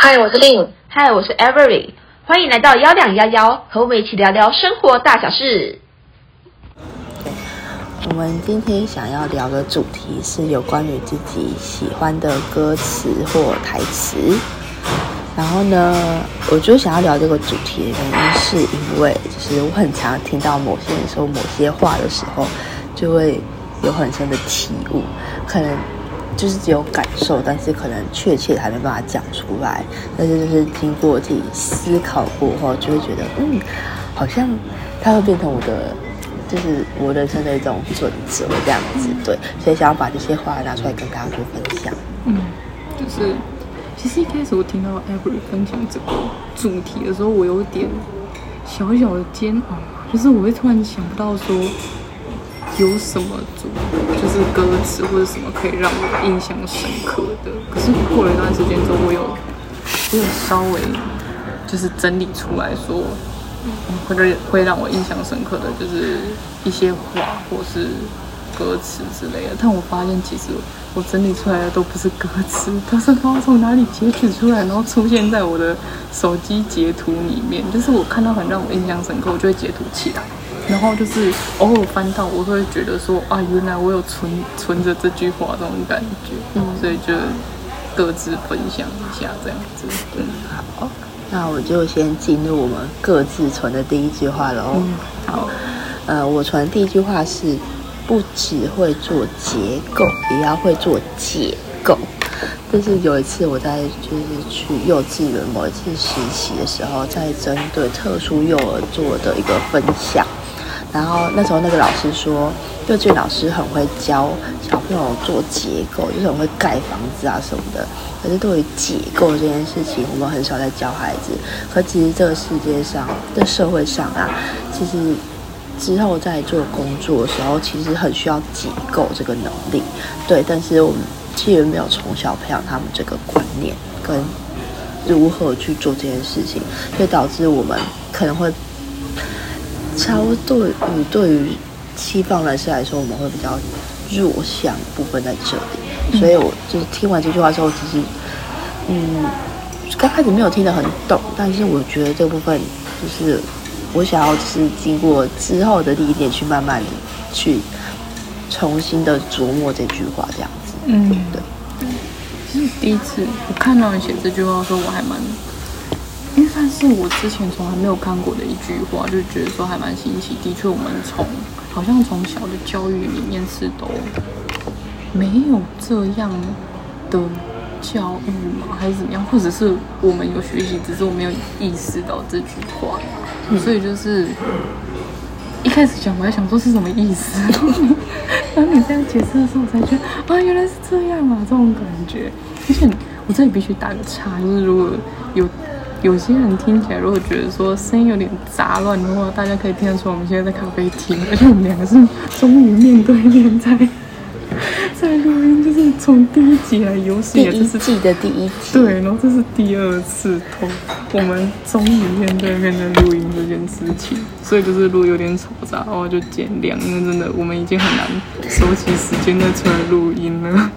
嗨，我是 Lin。嗨，我是 Avery。欢迎来到幺两幺幺，和我们一起聊聊生活大小事。对，我们今天想要聊的主题是有关于自己喜欢的歌词或台词。然后呢，我就想要聊这个主题的原因，是因为就是我很常听到某些人说某些话的时候，就会有很深的体悟，可能。就是只有感受，但是可能确切还没办法讲出来。但是就是经过自己思考过后，就会觉得，嗯，好像它会变成我的，就是我人生的一种准则这样子。对，所以想要把这些话拿出来跟大家做分享。嗯，就是其实一开始我听到 Avery 分享这个主题的时候，我有点小小的煎熬，就是我会突然想不到说。有什么主，就是歌词或者什么可以让我印象深刻的？可是过了一段时间之后，我有，我有稍微就是整理出来说，或者会让我印象深刻的就是一些话或是歌词之类的。但我发现，其实我整理出来的都不是歌词，都是不知道从哪里截取出来，然后出现在我的手机截图里面。就是我看到很让我印象深刻，我就会截图起来。然后就是偶尔翻到，我会觉得说啊，原来我有存存着这句话这种感觉，嗯，所以就各自分享一下这样子。嗯，好，那我就先进入我们各自存的第一句话喽。嗯，好，呃，我存的第一句话是不只会做结构，也要会做解构。就是有一次我在就是去幼稚园某一次实习的时候，在针对特殊幼儿做的一个分享。然后那时候那个老师说，幼稚园老师很会教小朋友做结构，就是很会盖房子啊什么的。可是对于结构这件事情，我们很少在教孩子。可其实这个世界上，这社会上啊，其实之后在做工作的时候，其实很需要结构这个能力。对，但是我们其实没有从小培养他们这个观念跟如何去做这件事情，所以导致我们可能会。超对于对于西方人士来说，我们会比较弱项部分在这里，所以我就是听完这句话之后，其实嗯，刚开始没有听得很懂，但是我觉得这部分就是我想要是经过之后的历练去慢慢的去重新的琢磨这句话，这样子，嗯，对。其实第一次我看到你写这句话的时候，我还蛮。因为算是我之前从来没有看过的一句话，就觉得说还蛮新奇。的确，我们从好像从小的教育里面是都没有这样的教育嘛？还是怎么样？或者是我们有学习，只是我没有意识到这句话。所以就是一开始讲，我还想说是什么意思。当你这样解释的时候，我才觉得啊，原来是这样啊，这种感觉。而且我这里必须打个叉，就是如果有。有些人听起来，如果觉得说声音有点杂乱的话，大家可以听得出我们现在在咖啡厅，而且我们两个是终于面对面在 在录音，就是从第一集来有史以来，这是记得第一集，对，然后这是第二次同我们终于面对面在录音这件事情，所以就是录有点嘈杂，然后就见谅，因为真的我们已经很难收起时间再出来录音了，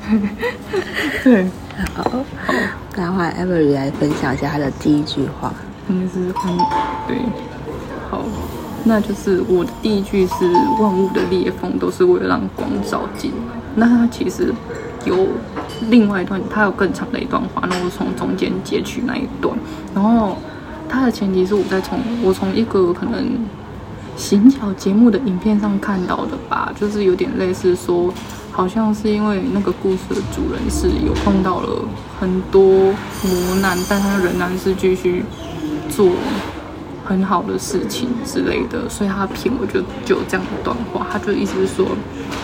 对。好，好，那换 Avery 来分享一下他的第一句话。应该是很对，好，那就是我的第一句是“万物的裂缝都是为了让光照进来”。那它其实有另外一段，它有更长的一段话，那我从中间截取那一段。然后它的前提是我在从我从一个可能行脚节目的影片上看到的吧，就是有点类似说。好像是因为那个故事的主人是有碰到了很多磨难，但他仍然是继续做很好的事情之类的，所以他片我就就有这样一段话，他就意思是说，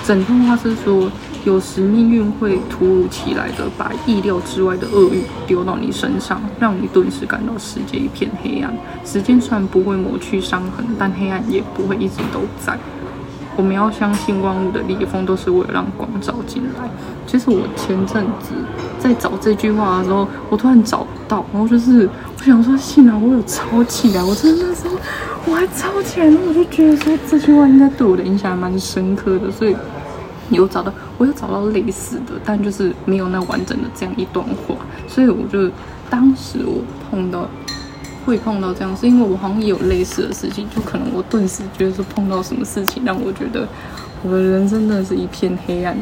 整段话是说，有时命运会突如其来的把意料之外的厄运丢到你身上，让你顿时感到世界一片黑暗。时间虽然不会抹去伤痕，但黑暗也不会一直都在。我们要相信万物的裂缝都是为了让光照进来。其实我前阵子在找这句话的时候，我突然找不到，然后就是我想说，幸好我有抄起来，我真的那时候我还抄起来，然后我就觉得说这句话应该对我的影响还蛮深刻的，所以有找到，我有找到类似的，但就是没有那完整的这样一段话，所以我就当时我碰到会碰到这样，是因为我好像也有类似的事情，就可能我顿时觉得说碰到什么事情让我觉得我的人生真的是一片黑暗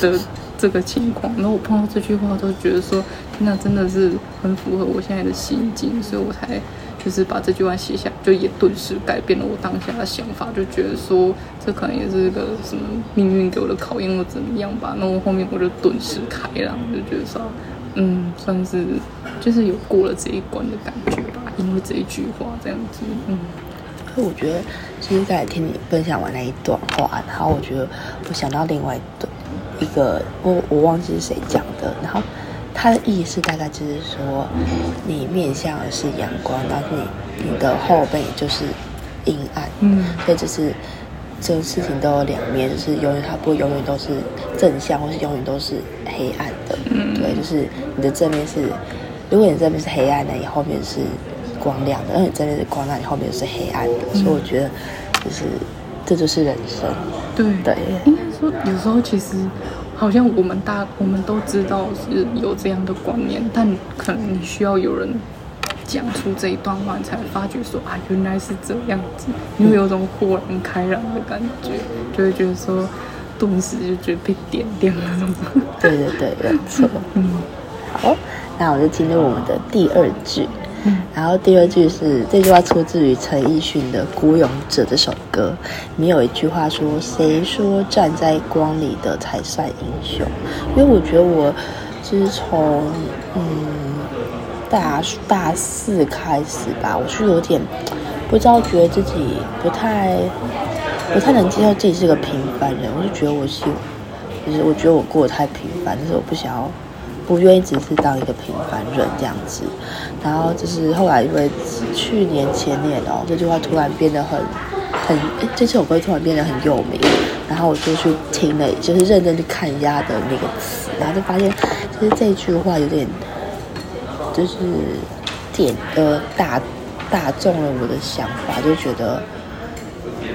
的这个情况，然后我碰到这句话都觉得说，那真的是很符合我现在的心境，所以我才。就是把这句话写下，就也顿时改变了我当下的想法，就觉得说这可能也是一个什么命运给我的考验或怎么样吧。那我后面我就顿时开朗，就觉得说，嗯，算是就是有过了这一关的感觉吧。因为这一句话这样子，嗯。可我觉得，其实刚才听你分享完那一段话，然后我觉得我想到另外一段，一个我我忘记是谁讲的，然后。他的意思大概就是说，你面向的是阳光，然后你你的后背就是阴暗，嗯，所以就是这个事情都有两面，就是永远它不会永远都是正向，或是永远都是黑暗的，嗯，对，就是你的正面是，如果你正面是黑暗的，你后面是光亮的；而你正面是光亮，你后面是黑暗的。嗯，所以我觉得，就是这就是人生，对对，应该说有时候其实。好像我们大我们都知道是有这样的观念，但可能你需要有人讲出这一段话，才发觉说啊，原来是这样子，你会有种豁然开朗的感觉，就会觉得说，顿时就觉得被点亮了那种。对对对，没错。嗯，好，那我就进入我们的第二句。然后第二句是这句话出自于陈奕迅的《孤勇者》这首歌，里面有一句话说：“谁说站在光里的才算英雄？”因为我觉得我就是从嗯大大四开始吧，我是有点不知道，觉得自己不太不太能接受自己是个平凡人，我就觉得我是就是我觉得我过得太平凡，但是我不想要。不愿意只是当一个平凡人这样子，然后就是后来因为去年前年哦，这句话突然变得很很，这首歌突然变得很有名，然后我就去听了，就是认真去看一下的那个词，然后就发现其实这句话有点就是点呃打打中了我的想法，就觉得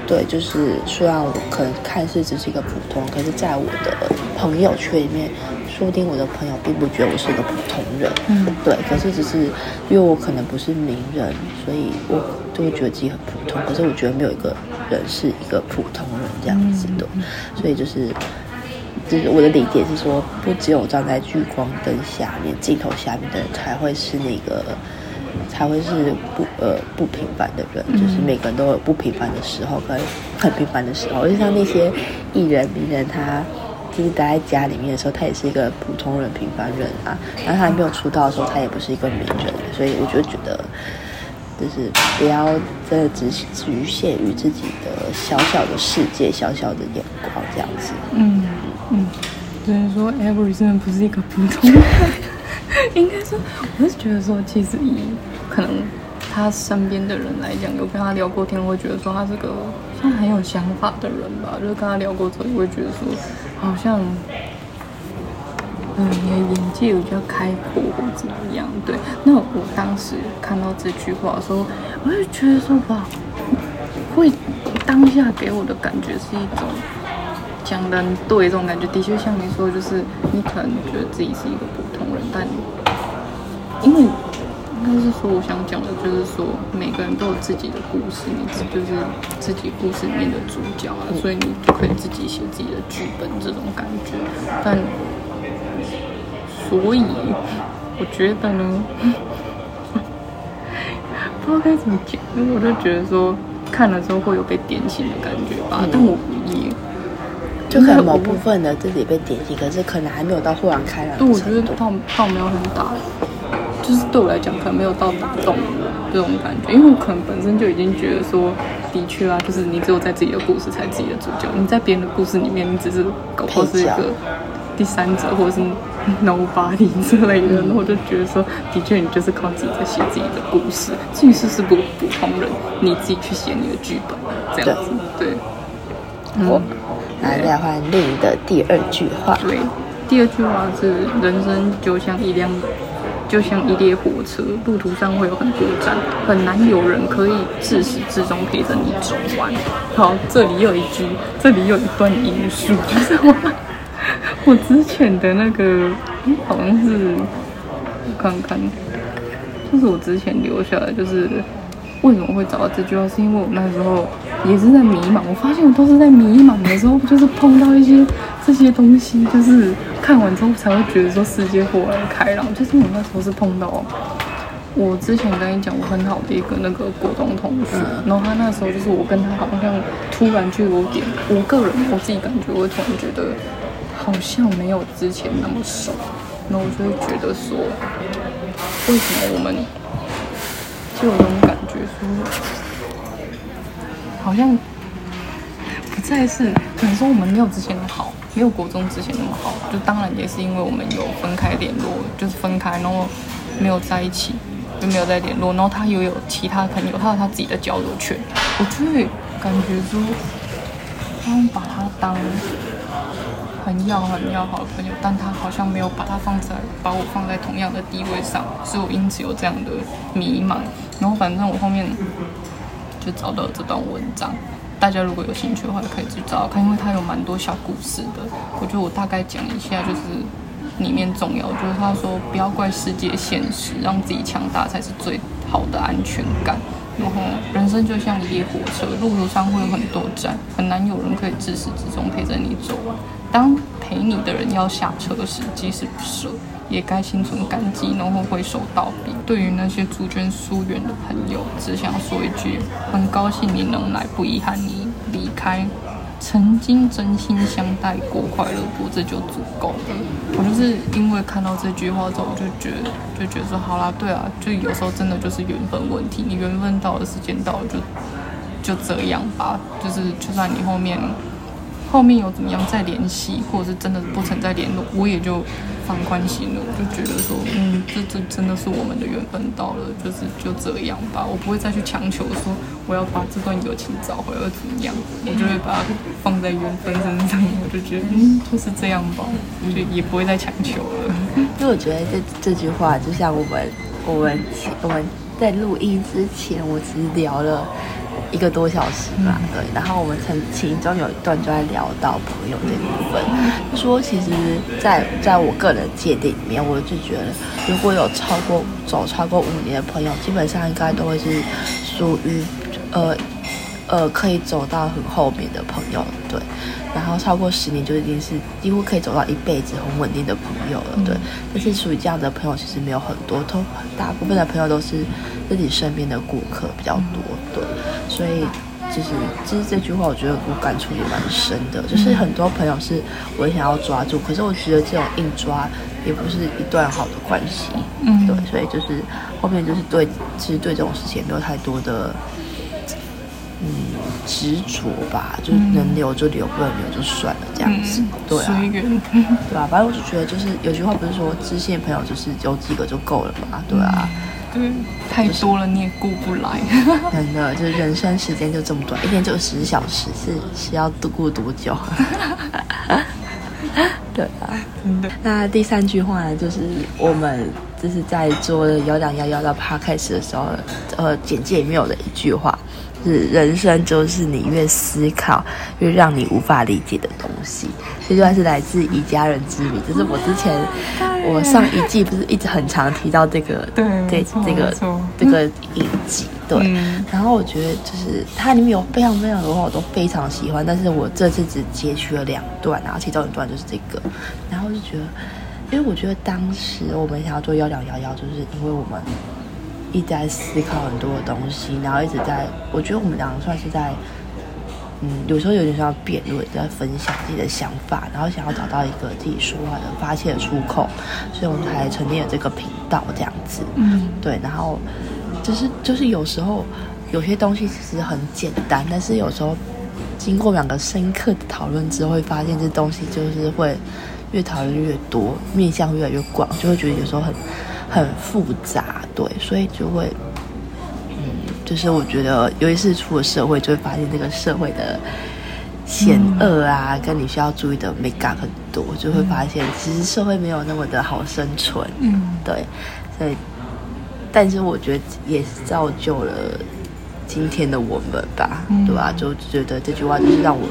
对，就是虽然我可能看似只是一个普通，可是在我的朋友圈里面。说不定我的朋友并不觉得我是一个普通人，嗯，对。可是只是因为我可能不是名人，所以我就会觉得自己很普通。可是我觉得没有一个人是一个普通人这样子的，所以就是就是我的理解是说，不只有站在聚光灯下面、镜头下面的人才会是那个，才会是不呃不平凡的人。就是每个人都有不平凡的时候，跟很平凡的时候。就像那些艺人、名人，他。就是待在家里面的时候，他也是一个普通人、平凡人啊。然后他还没有出道的时候，他也不是一个名人，所以我就觉得，就是不要真的只局限于自己的小小的世界、小小的眼光这样子。嗯嗯，所以说 Every 真的不是一个普通人。应该说，我是觉得说，其实以可能他身边的人来讲，有跟他聊过天，我会觉得说他是个。他很有想法的人吧，就是跟他聊过之后，你会觉得说，好像，嗯，你的眼界比较开阔或怎么样？对。那我当时看到这句话的时候，我就觉得说，哇，会当下给我的感觉是一种讲得很对这种感觉，的确像你说，就是你可能觉得自己是一个，但因为。应该是说，我想讲的就是说，每个人都有自己的故事，你就是自己故事里面的主角啊，所以你就可以自己写自己的剧本这种感觉。但所以我觉得呢，不知道该怎么讲，因为我就觉得说，看了之后会有被点醒的感觉吧。嗯、但我也就可能某部分的自己被点醒，可是可能还没有到豁然开朗。对，我觉得倒倒没有很大。就是对我来讲，可能没有到打动这种感觉，因为我可能本身就已经觉得说，的确啊，就是你只有在自己的故事才是自己的主角，你在别人的故事里面，你只是搞不好是一个第三者或者是 nobody 之类的，然后我就觉得说，的确你就是靠自己在写自己的故事，至于是不是普通人，你自己去写你的剧本，这样子，对。我来再换另一个第二句话，对，第二句话是人生就像一辆。就像一列火车，路途上会有很多站，很难有人可以自始至终陪着你走完。好，这里有一句，这里有一段引述，就是我 我之前的那个，好像是我看看，就是我之前留下来，就是为什么会找到这句话，是因为我那时候也是在迷茫。我发现我都是在迷茫的时候，就是碰到一些这些东西，就是看完之后才会觉得说世界豁然开朗。就是我那时候是碰到。我之前跟你讲，我很好的一个那个国中同学，嗯、然后他那时候就是我跟他好像突然就有点，我个人我自己感觉，我突然觉得好像没有之前那么熟，然后我就会觉得说，为什么我们就有那种感觉说，好像不再是，可能说我们没有之前那么好，没有国中之前那么好，就当然也是因为我们有分开联络，就是分开，然后没有在一起。就没有再联络，然后他又有其他朋友，他有他自己的交友圈，我就会感觉说，他们把他当很要很要好的朋友，但他好像没有把他放在把我放在同样的地位上，所以我因此有这样的迷茫。然后反正我后面就找到这段文章，大家如果有兴趣的话，可以去找看，因为他有蛮多小故事的。我觉得我大概讲一下，就是。里面重要就是他说，不要怪世界现实，让自己强大才是最好的安全感。然后人生就像一列火车，路途上会有很多站，很难有人可以自始至终陪着你走完。当陪你的人要下车时，即使不舍，也该心存感激，然后挥手道别。对于那些逐渐疏远的朋友，只想说一句：很高兴你能来，不遗憾你离开。曾经真心相待过，快乐过，这就足够了。我就是因为看到这句话之后，我就觉得，就觉得说，好啦，对啊，就有时候真的就是缘分问题。你缘分到了，时间到了，就就这样吧。就是就算你后面。后面有怎么样再联系，或者是真的不曾再联络，我也就放宽心了。我就觉得说，嗯，这这真的是我们的缘分到了，就是就这样吧。我不会再去强求说我要把这段友情找回来，或怎么样。我就会把它放在缘分身上。我就觉得，嗯，就是这样吧。我就也不会再强求了。因为我觉得这这句话，就像我们我们我们在录音之前，我只聊了。一个多小时吧，对。然后我们曾其中有一段就在聊到朋友这部分，就说其实在在我个人界定里面，我就觉得如果有超过走超过五年的朋友，基本上应该都会是属于呃呃可以走到很后面的朋友，对。然后超过十年就已经是几乎可以走到一辈子很稳定的朋友了，对。但是属于这样的朋友其实没有很多，都大部分的朋友都是自己身边的顾客比较多，对。所以，就是其实这句话，我觉得我感触也蛮深的。就是很多朋友是我想要抓住，可是我觉得这种硬抓也不是一段好的关系。嗯，对。所以就是后面就是对，其实对这种事情没有太多的嗯执着吧，就是能留就留，不能留就算了这样子。对啊，对啊。反正我就觉得，就是有句话不是说知心朋友就是有几个就够了嘛？对啊。对，太多了你也顾不来。真的，就是人生时间就这么短，一天就十小时，是是要度过多久？对啊，真的。那第三句话呢，就是我们就是在做幺两幺幺的 podcast 的时候，呃，简介里面有的一句话。是人生就是你越思考越让你无法理解的东西，这句话是来自《以家人之名》，就是我之前我上一季不是一直很常提到这个对这这个这个影集对，嗯、然后我觉得就是它里面有非常非常多话我都非常喜欢，但是我这次只截取了两段，然后其中一段就是这个，然后就觉得，因为我觉得当时我们想要做幺两幺幺，就是因为我们。一直在思考很多的东西，然后一直在，我觉得我们两个算是在，嗯，有时候有点像辩论，在分享自己的想法，然后想要找到一个自己说话的发泄的出口，所以我们才成立了这个频道这样子。嗯，对，然后就是就是有时候有些东西其实很简单，但是有时候经过两个深刻的讨论之后，会发现这东西就是会越讨论越多，面向越来越广，就会觉得有时候很。很复杂，对，所以就会，嗯，就是我觉得，尤其是出了社会，就会发现这个社会的险恶啊，嗯、跟你需要注意的美感很多，就会发现其实社会没有那么的好生存，嗯，对，所以，但是我觉得也是造就了今天的我们吧，嗯、对吧、啊？就觉得这句话就是让我。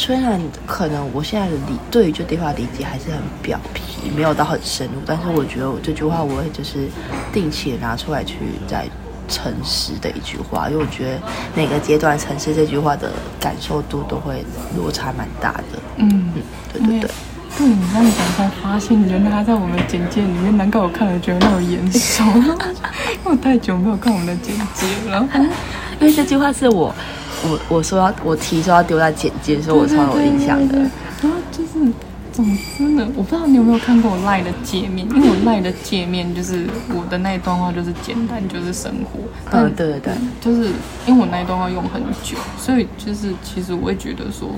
虽然可能我现在的理对于这句话理解还是很表皮，没有到很深入，但是我觉得我这句话我会就是定期拿出来去再诚实的一句话，因为我觉得每个阶段诚实这句话的感受度都会落差蛮大的。嗯，嗯，对对对。对你这样讲才发现，原来他在我们的简介里面，难怪我看了觉得那么眼熟，因为我太久没有看我们的简介了。因为这句话是我，我我说要我提说要丢在简介的时候，我超有印象的。然后就是，总之呢，我不知道你有没有看过我赖的界面，因为我赖的界面就是我的那一段话就是简单就是生活。嗯，对对对，就是因为我那一段话用很久，所以就是其实我会觉得说。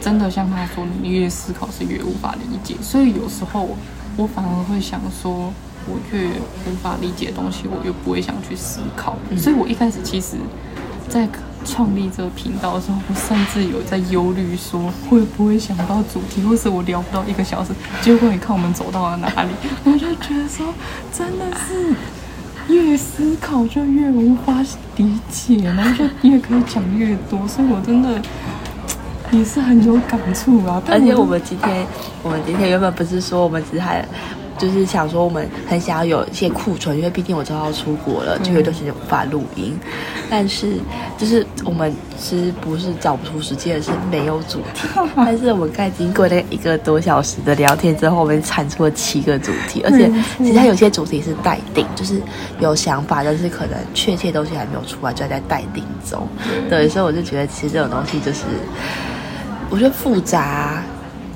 真的像他说，你越思考是越无法理解，所以有时候我反而会想说，我越无法理解的东西，我越不会想去思考。嗯、所以我一开始其实，在创立这个频道的时候，我甚至有在忧虑说，会不会想到主题，或是我聊不到一个小时。结果你看我们走到了哪里，我就觉得说，真的是越思考就越无法理解，然后就越可以讲越多，所以我真的。也是很有感触啊！而且我们今天，我们今天原本不是说我们只还，就是想说我们很想要有一些库存，因为毕竟我就要出国了，就有段时间无法录音。但是就是我们其实不是找不出时间，是没有主题。但是我们刚经过那一个多小时的聊天之后，我们产出了七个主题，而且其实它有些主题是待定，就是有想法，但是可能确切东西还没有出来，就在待定中。对，所以我就觉得其实这种东西就是。我觉得复杂，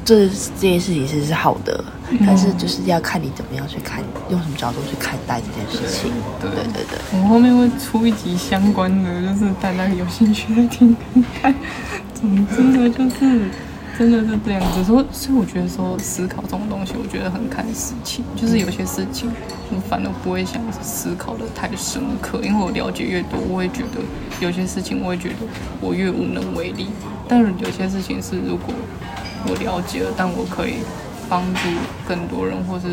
这这件事情是是好的，嗯，但是就是要看你怎么样去看，用什么角度去看待这件事情。对对对对，我后面会出一集相关的，就是大家有兴趣的听看看。总之呢，就是。真的是这样子说，所以我觉得说思考这种东西，我觉得很看事情。就是有些事情，我反而不会想思考的太深刻，因为我了解越多，我会觉得有些事情，我会觉得我越无能为力。但是有些事情是，如果我了解了，但我可以帮助更多人，或是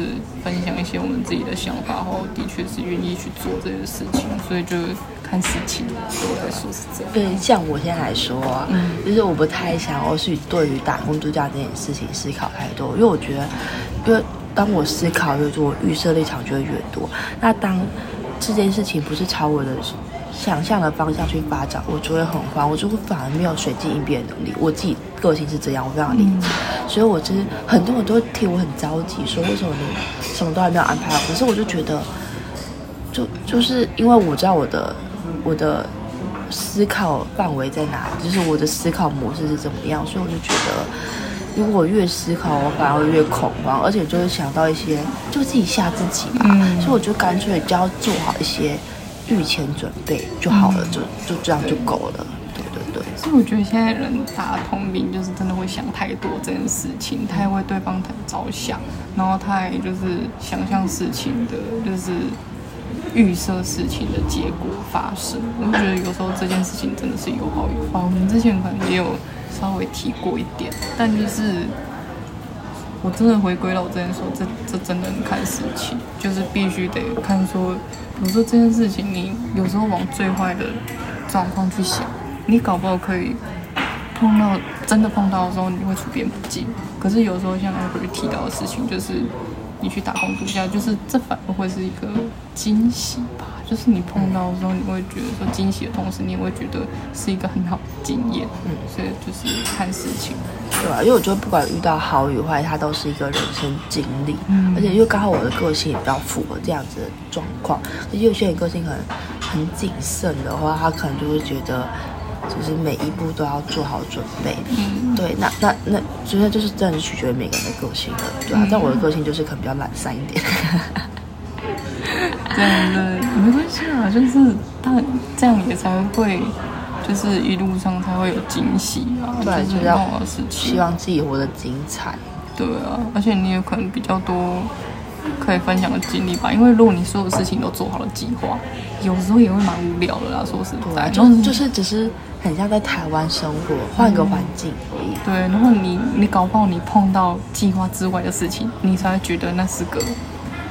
分享一些我们自己的想法后，的确是愿意去做这些事情。所以就。看事情，对我来说是这样。对，像我现在来说啊，嗯，就是我不太想要去对于打工度假这件事情思考太多，因为我觉得，因为当我思考越多，预设立场就会越多。那当这件事情不是超我的想象的方向去发展，我就会很慌，我就会反而没有随机应变的能力。我自己个性是这样，我非常理解。嗯、所以我其实很多人都替我很着急，说为什么你什么都还没有安排好？可是我就觉得，就就是因为我知道我的。我的思考范围在哪里？就是我的思考模式是怎么样？所以我就觉得，如果我越思考，我反而会越恐慌，而且就会想到一些，就自己吓自己吧。嗯、所以我就干脆就要做好一些预前准备就好了，就就这样就够了。对对对。所以我觉得现在人打通病就是真的会想太多这件事情，太为对方着想，然后太就是想象事情的，就是。预设事情的结果发生，我觉得有时候这件事情真的是有好有坏。我们之前可能也有稍微提过一点，但就是我真的回归了我之前说，这这真的很看事情，就是必须得看说，比如说这件事情，你有时候往最坏的状况去想，你搞不好可以碰到真的碰到的时候，你会处变不惊。可是有时候像艾薇提到的事情，就是。你去打工度假，就是这反而会是一个惊喜吧。就是你碰到的时候，你会觉得说惊喜的同时，你也会觉得是一个很好的经验。嗯，所以就是看事情，对吧？因为我觉得不管遇到好与坏，它都是一个人生经历。嗯，而且因为刚好我的个性也比较符合这样子的状况，而且有些人个性很很谨慎的话，他可能就会觉得。就是每一步都要做好准备，嗯，对，那那那，所以就是真的是取决于每个人的个性了，对啊。嗯、但我的个性就是可能比较懒散一点，这样的没关系啊，就是他这样也才会，就是一路上才会有惊喜啊，对，就是要希望自己活得精彩，对啊，而且你有可能比较多。可以分享的经历吧，因为如果你所有事情都做好了计划，有时候也会蛮无聊的啦。说实在，就就是只是很像在台湾生活，换个环境而已。对，然后你你搞不好你碰到计划之外的事情，你才会觉得那是个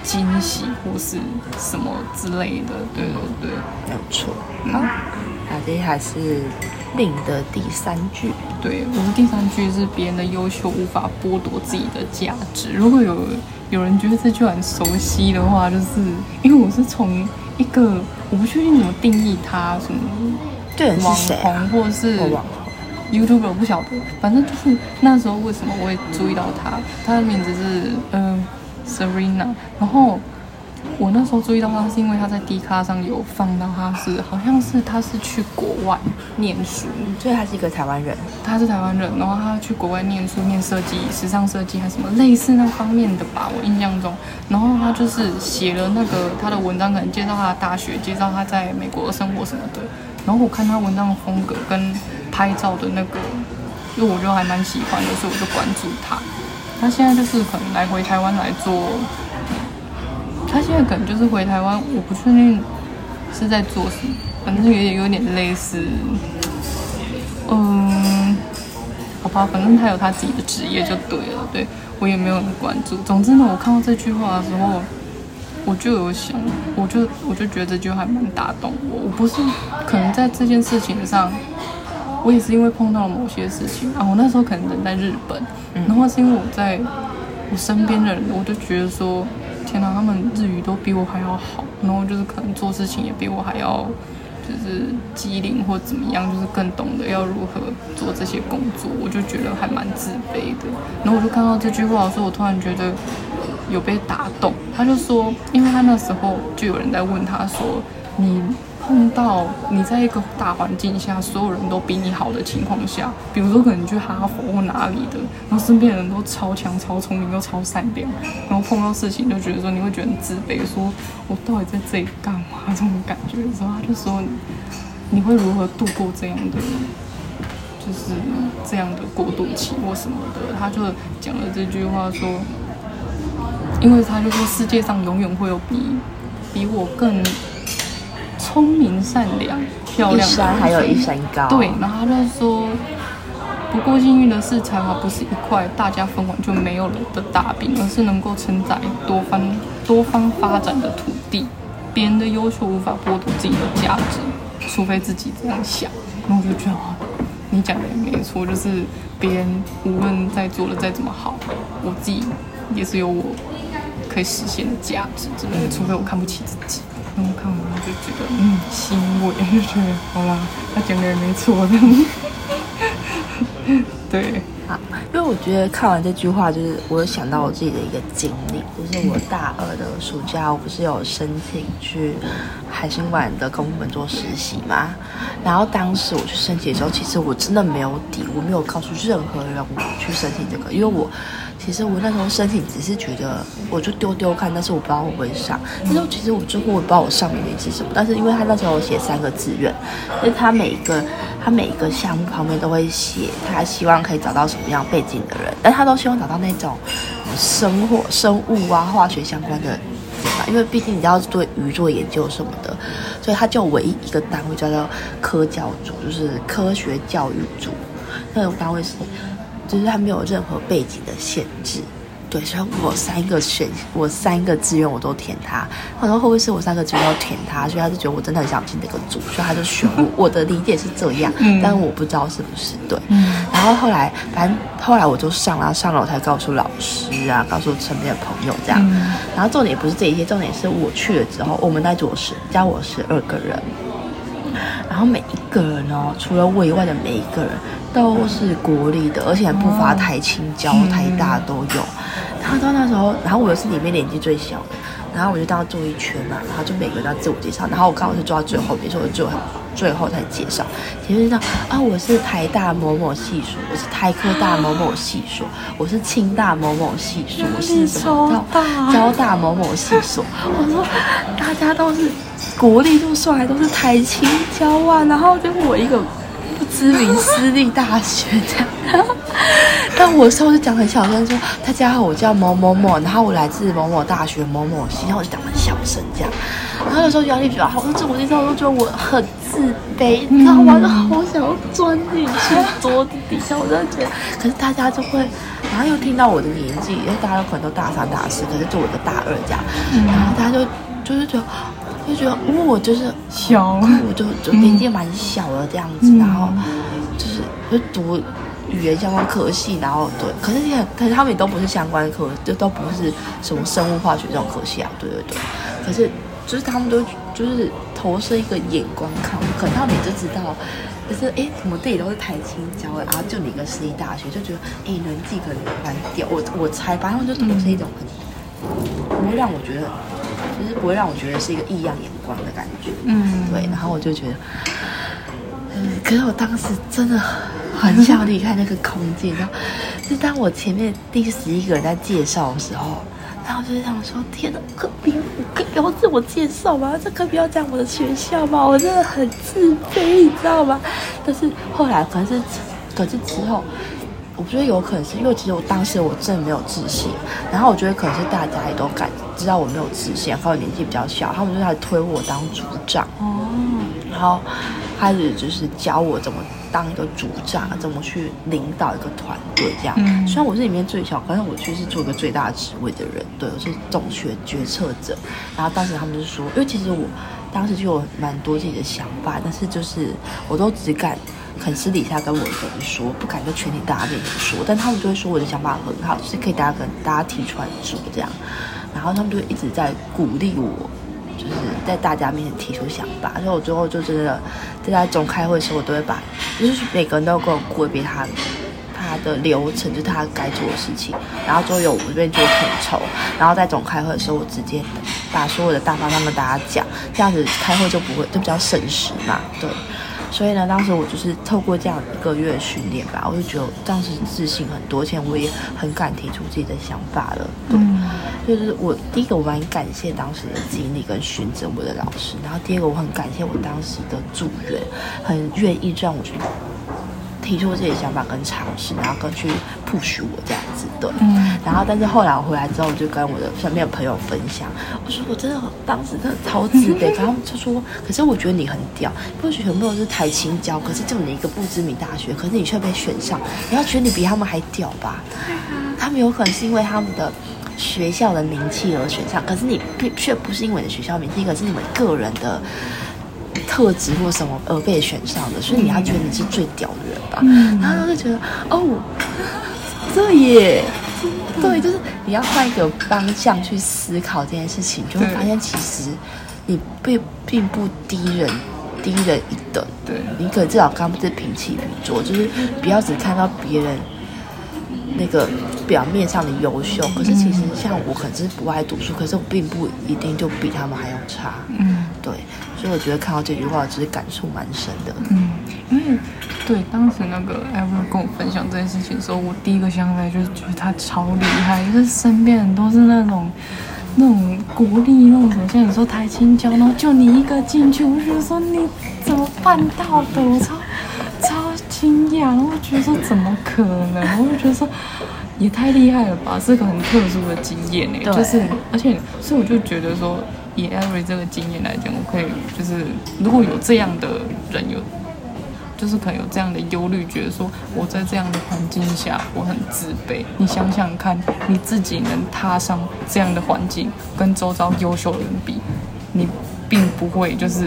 惊喜或是什么之类的。对对对，没有错。好，那接下来是令的第三句。对，我的第三句是别人的优秀无法剥夺自己的价值。如果有有人觉得这句很熟悉的话，就是因为我是从一个我不确定怎么定义他什么，对，网红或是 YouTuber 不晓得，反正就是那时候为什么我会注意到他，他的名字是嗯、呃、Serena，然后。我那时候注意到他，是因为他在 D 卡上有放到他是，好像是他是去国外念书，所以他是一个台湾人，他是台湾人，然后他去国外念书，念设计、时尚设计还是什么类似那方面的吧，我印象中，然后他就是写了那个他的文章，可能介绍他的大学，介绍他在美国的生活什么的，然后我看他文章的风格跟拍照的那个，因为我觉得还蛮喜欢的，所以我就关注他。他现在就是可能来回台湾来做。他现在可能就是回台湾，我不确定是在做什么，反正也有点类似，嗯，好吧，反正他有他自己的职业就对了，对，我也没有很关注。总之呢，我看到这句话的时候，我就有想，我就我就觉得这句话还蛮打动我。我不是可能在这件事情上，我也是因为碰到了某些事情啊，我那时候可能人在日本，然后是因为我在我身边的人，我就觉得说。天哪，他们日语都比我还要好，然后就是可能做事情也比我还要就是机灵或怎么样，就是更懂得要如何做这些工作，我就觉得还蛮自卑的。然后我就看到这句话的时候，我突然觉得有被打动。他就说，因为他那时候就有人在问他说，你。碰到你在一个大环境下，所有人都比你好的情况下，比如说可能去哈佛或哪里的，然后身边的人都超强、超聪明、又超善良，然后碰到事情就觉得说你会觉得很自卑，说我到底在这里干嘛？这种感觉的时候，他就说你会如何度过这样的，就是这样的过渡期或什么的？他就讲了这句话说，因为他就说世界上永远会有比比我更。聪明、善良、漂亮，一山还有一山高。对，然后他就说，不过幸运的是，才华不是一块大家分完就没有了的大饼，而是能够承载多方多方发展的土地。别人的优秀无法剥夺自己的价值，除非自己这样想。然后我就觉得，你讲的也没错，就是别人无论再做的再怎么好，我自己也是有我可以实现的价值之类的，除非我看不起自己。然后看完就觉得，嗯，欣慰，就觉得好啦，他讲的也没错的。对，好，因为我觉得看完这句话，就是我有想到我自己的一个经历，就是我大二的暑假，我不是有申请去海生馆的公部门做实习嘛？然后当时我去申请的时候，其实我真的没有底，我没有告诉任何人我去申请这个，因为我。其实我那时候申请只是觉得，我就丢丢看，但是我不知道我会上。但是其实我最后我不知道我上面的是什么。但是因为他那时候写三个志愿，所以他每一个他每一个项目旁边都会写，他希望可以找到什么样背景的人，但他都希望找到那种生活、生物啊、化学相关的，因为毕竟你要对鱼做研究什么的，所以他就唯一一个单位叫做科教组，就是科学教育组，那个单位是。就是他没有任何背景的限制，对，所以我三个选，我三个志愿我都填他。他说会不会是我三个志愿都填他？所以他就觉得我真的很想进这个组，所以他就选我。我的理解是这样，嗯、但我不知道是不是对。嗯、然后后来，反正后来我就上了，上了我才告诉老师啊，告诉身边的朋友这样。嗯、然后重点不是这一些，重点是我去了之后，我们那组是加我十二个人，然后每一个人哦，除了我以外的每一个人。都是国立的，而且不乏台青交、台大都有。然后到那时候，然后我又是里面年纪最小的，然后我就当坐一圈嘛，然后就每个人要自我介绍。然后我刚好是坐到最后，比如说我最后最后才介绍，前面说啊，我是台大某某系所，我是台科大某某系所，我是清大某某系所，我是什么交大某某系所。我说大家都是国立，就算还都是台青交啊，然后就我一个不。知名私立大学这样，但我时候就讲很小声说：“大家好，我叫某某某，然后我来自某某大学某某系。”然后我就讲很小声这样。然后有时候压力比较好，我自我介绍我都觉得我很自卑，你知道吗？就好想要钻进去桌子底下，我真的觉得。可是大家就会，然后又听到我的年纪，因为大家都可能都大三大四，可是就我的大二这样，然后大家就就是觉得。就觉得，因为我就是小，我就就年纪蛮小的这样子，嗯、然后就是就读语言相关科系，然后对，可是你看，可是他们也都不是相关科，就都不是什么生物化学这种科系啊，对对对。可是就是他们都就是投射一个眼光看，可能他们也就知道，可是哎，怎么这里都是台清交的，然后就你一个私立大学，就觉得哎，人际可能蛮屌。我我猜吧，他们就投射一种很不会让我觉得，就是不会让我觉得是一个异样眼光的感觉。嗯，对。然后我就觉得，嗯，可是我当时真的很想离开那个空间。然后，就当我前面第十一个人在介绍的时候，然后我就想说：天哪，可不要，可不要自我介绍吗？这可不要讲我的学校吗？我真的很自卑，你知道吗？但是后来，可是，可是之后。我觉得有可能是因为其实我当时我真的没有自信，然后我觉得可能是大家也都感知道我没有自信，还有年纪比较小，他们就开始推我当组长，哦，然后开始就是教我怎么当一个组长，怎么去领导一个团队这样。嗯、虽然我是里面最小，可是我却是做一个最大职位的人，对，我是总学决策者。然后当时他们就说，因为其实我当时就有蛮多自己的想法，但是就是我都只敢。很私底下跟我的人说，不敢在全体大家面前说，但他们就会说我的想法很好，就是可以大家跟大家提出来做这样，然后他们就一直在鼓励我，就是在大家面前提出想法，所以我最后就真的在在总开会的时候，我都会把，就是每个人都跟我过一遍他他的流程，就是他该做的事情，然后最后有我这边做统筹，然后在总开会的时候，我直接把所有的大方向跟大家讲，这样子开会就不会就比较省时嘛，对。所以呢，当时我就是透过这样一个月的训练吧，我就觉得当时自信很多，而且我也很敢提出自己的想法了。对，嗯、就是我第一个我蛮感谢当时的经历跟选择我的老师，然后第二个我很感谢我当时的组员，很愿意让我去。提出自己的想法跟尝试，然后跟去 push 我这样子，对。嗯、然后，但是后来我回来之后，我就跟我的身边的朋友分享，我说我真的当时真的超自卑，然后就说，可是我觉得你很屌，或许很多人是台青教，可是就你一个不知名大学，可是你却被选上，你要觉得你比他们还屌吧？他们有可能是因为他们的学校的名气而选上，可是你并却不是因为你的学校名气，可是你们个人的。特质或什么而被选上的，所以你要觉得你是最屌的人吧？嗯、然后他就觉得哦，这也，对，就是你要换一个方向去思考这件事情，就会发现其实你并并不低人低人一等。对，你可至少刚不是平起平坐，就是不要只看到别人那个表面上的优秀，可是其实像我可能是不爱读书，可是我并不一定就比他们还要差。嗯，对。所以我觉得看到这句话，其实感触蛮深的。嗯，因为对当时那个 Ever 跟我分享这件事情的时候，我第一个想法就是觉得他超厉害，就是身边人都是那种那种国立那种什么，像你说台清交，然后就你一个进去，我就觉得说你怎么办到的？我超超惊讶，然后我觉得说怎么可能？我就觉得说也太厉害了吧，是个很特殊的经验呢。对就是而且，所以我就觉得说。以 Avery 这个经验来讲，我可以就是如果有这样的人有，就是可能有这样的忧虑，觉得说我在这样的环境下我很自卑。你想想看，你自己能踏上这样的环境，跟周遭优秀的人比，你并不会就是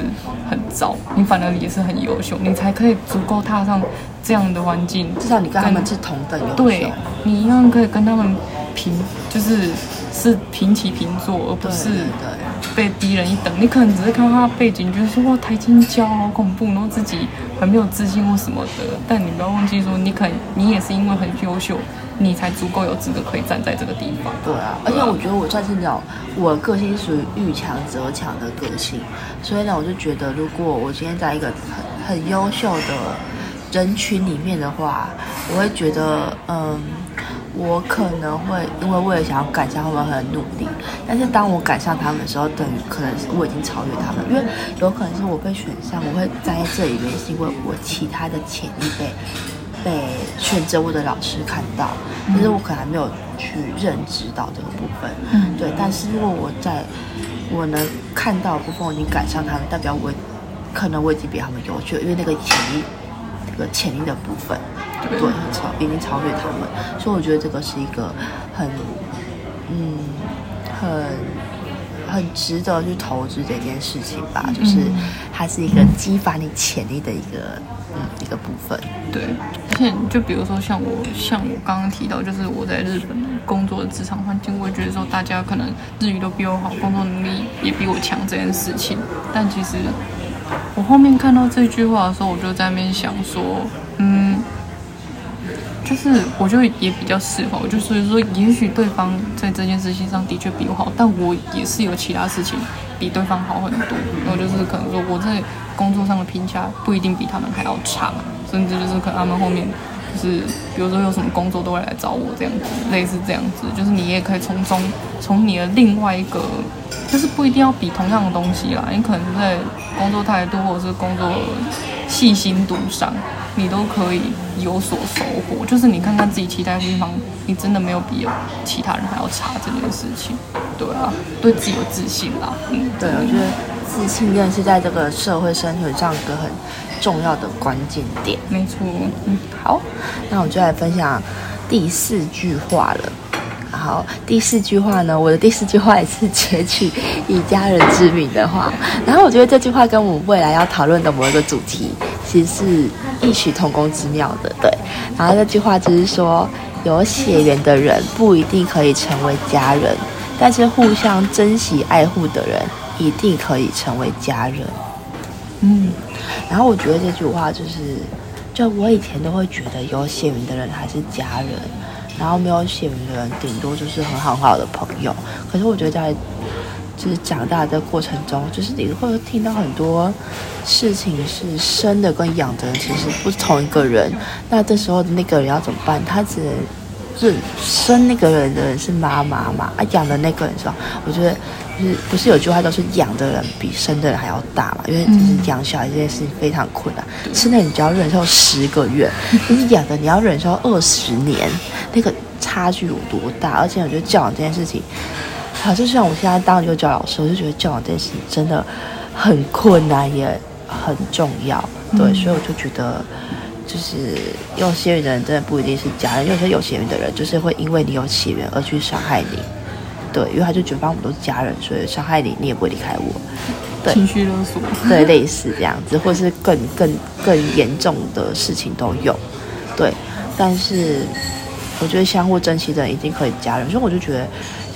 很糟，你反而也是很优秀，你才可以足够踏上这样的环境。至少你跟他们是同等优秀，对，你一样可以跟他们平，就是是平起平坐，而不是。被低人一等，你可能只是看到他的背景，觉得说哇，台清交好恐怖，然后自己很没有自信或什么的。但你不要忘记说，你可能你也是因为很优秀，你才足够有资格可以站在这个地方。对啊，而且我觉得我算是那种，我的个性属于遇强则强的个性，所以呢，我就觉得如果我今天在一个很很优秀的人群里面的话，我会觉得嗯。我可能会因为为了想要赶上他们很努力，但是当我赶上他们的时候，等于可能是我已经超越他们，因为有可能是我被选上，我会站在这里面是因为我其他的潜力被被选择我的老师看到，但是我可能还没有去认知到这个部分。嗯，对。但是如果我在我能看到的部分，我已经赶上他们，代表我可能我已经比他们优秀，因为那个潜力，那个潜力的部分。对，超已经超越他们，所以我觉得这个是一个很，嗯，很很值得去投资的一件事情吧，就是它是一个激发你潜力的一个嗯一个部分。对，而且就比如说像我像我刚刚提到，就是我在日本工作的职场环境，我也觉得说大家可能日语都比我好，工作能力也比我强这件事情，但其实我后面看到这句话的时候，我就在那边想说，嗯。就是我就也比较适合，就所以说，也许对方在这件事情上的确比我好，但我也是有其他事情比对方好很多。然后就是可能说我在工作上的评价不一定比他们还要差，甚至就是可能他们后面就是比如说有什么工作都会来找我这样子，类似这样子，就是你也可以从中从你的另外一个，就是不一定要比同样的东西啦，你可能在工作态度或者是工作细心度上。你都可以有所收获，就是你看看自己期待的地方，你真的没有比其他人还要差这件事情，对啊，对自己有自信啦。嗯，对，我觉得自信真的是在这个社会生存上一个很重要的关键点。没错，嗯，好，那我就来分享第四句话了。好，第四句话呢，我的第四句话也是截取以家人之名的话，然后我觉得这句话跟我们未来要讨论的某一个主题其实是异曲同工之妙的，对。然后这句话就是说，有血缘的人不一定可以成为家人，但是互相珍惜爱护的人一定可以成为家人。嗯，然后我觉得这句话就是，就我以前都会觉得有血缘的人还是家人。然后没有血缘的人，顶多就是很好很好的朋友。可是我觉得在就是长大的过程中，就是你会听到很多事情是生的跟养的其实不是同一个人。那这时候那个人要怎么办？他只能是生那个人的人是妈妈嘛？啊，养的那个人是吧？我觉得。就是不是有句话都是养的人比生的人还要大嘛？因为就是养小孩这件事情非常困难，生的你只要忍受十个月，但是养的你要忍受二十年，那个差距有多大？而且我觉得教养这件事情，好，就像我现在当一个教老师，我就觉得教养这件事情真的很困难，也很重要。对，所以我就觉得，就是有血缘的人真的不一定是家人，有些有血缘的人就是会因为你有血缘而去伤害你。对，因为他就觉得我们都是家人，所以伤害你，你也不会离开我。对，情绪勒索。对，类似这样子，或是更更更严重的事情都有。对，但是我觉得相互珍惜的人一定可以家人，所以我就觉得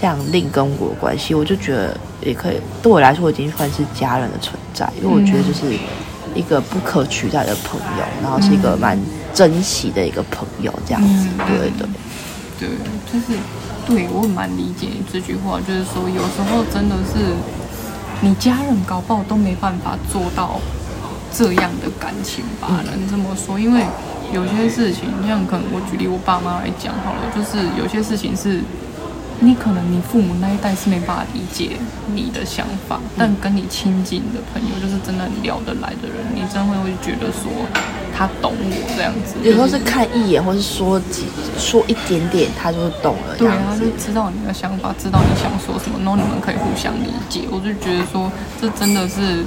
像令跟我的关系，我就觉得也可以，对我来说，我已经算是家人的存在，因为我觉得就是一个不可取代的朋友，然后是一个蛮珍惜的一个朋友，这样子。对对对，对，就是。对，我蛮理解你这句话，就是说有时候真的是你家人搞不好都没办法做到这样的感情吧，能这么说，因为有些事情，像可能我举例我爸妈来讲好了，就是有些事情是。你可能你父母那一代是没办法理解你的想法，但跟你亲近的朋友，就是真的很聊得来的人，你真的会觉得说他懂我这样子。有时候是看一眼，或是说几说一点点，他就懂了。对，他就知道你的想法，知道你想说什么，然后你们可以互相理解。我就觉得说，这真的是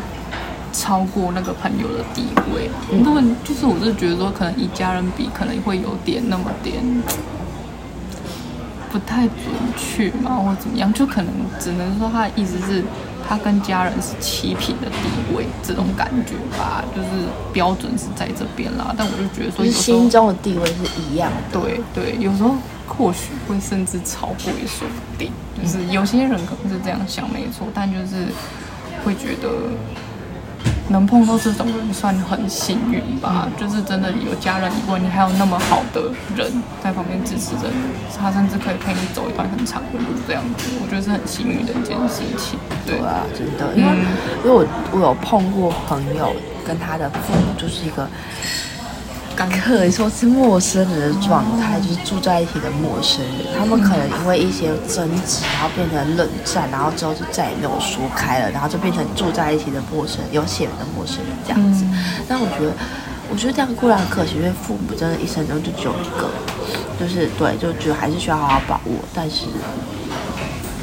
超过那个朋友的地位。因为就是我是觉得说，可能一家人比，可能会有点那么点。不太准确嘛，或怎么样，就可能只能说他的意思是，他跟家人是齐平的地位，这种感觉吧，就是标准是在这边啦。但我就觉得说，心中的地位是一样的。对对，有时候或许会甚至超过也说不定。就是有些人可能是这样想，没错，但就是会觉得。能碰到这种人算很幸运吧，就是真的有家人以外，你还有那么好的人在旁边支持着你，他甚至可以陪你走一段很长的路，这样子，我觉得是很幸运的一件事情。对，对啊，真的，因为、嗯、因为我我有碰过朋友跟他的父母就是一个。可以说是陌生人的状态，就是住在一起的陌生人。他们可能因为一些争执，然后变成冷战，然后之后就再也没有说开了，然后就变成住在一起的陌生人，有血缘的陌生人这样子。但我觉得，我觉得这样固然很可惜，因为父母真的一生中就只有一个，就是对，就觉得还是需要好好把握。但是，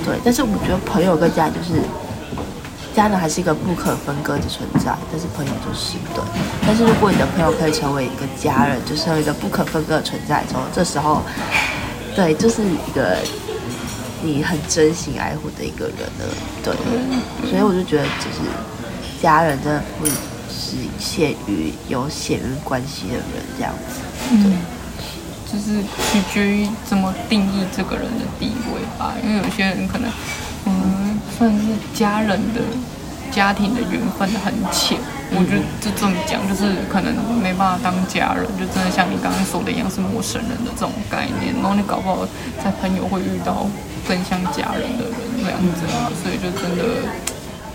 对，但是我觉得朋友跟家人就是。家人还是一个不可分割的存在，但是朋友就是对。但是如果你的朋友可以成为一个家人，就是一个不可分割的存在的时候，这时候，对，就是一个你很真心爱护的一个人了。对，所以我就觉得，就是家人真的不只限于有血缘关系的人这样子。对，就是取决于怎么定义这个人的地位吧。因为有些人可能，嗯，算是家人的。家庭的缘分很浅，我觉得就这么讲，就是可能没办法当家人，就真的像你刚刚说的一样，是陌生人的这种概念。然后你搞不好在朋友会遇到更像家人的人这样子啊，所以就真的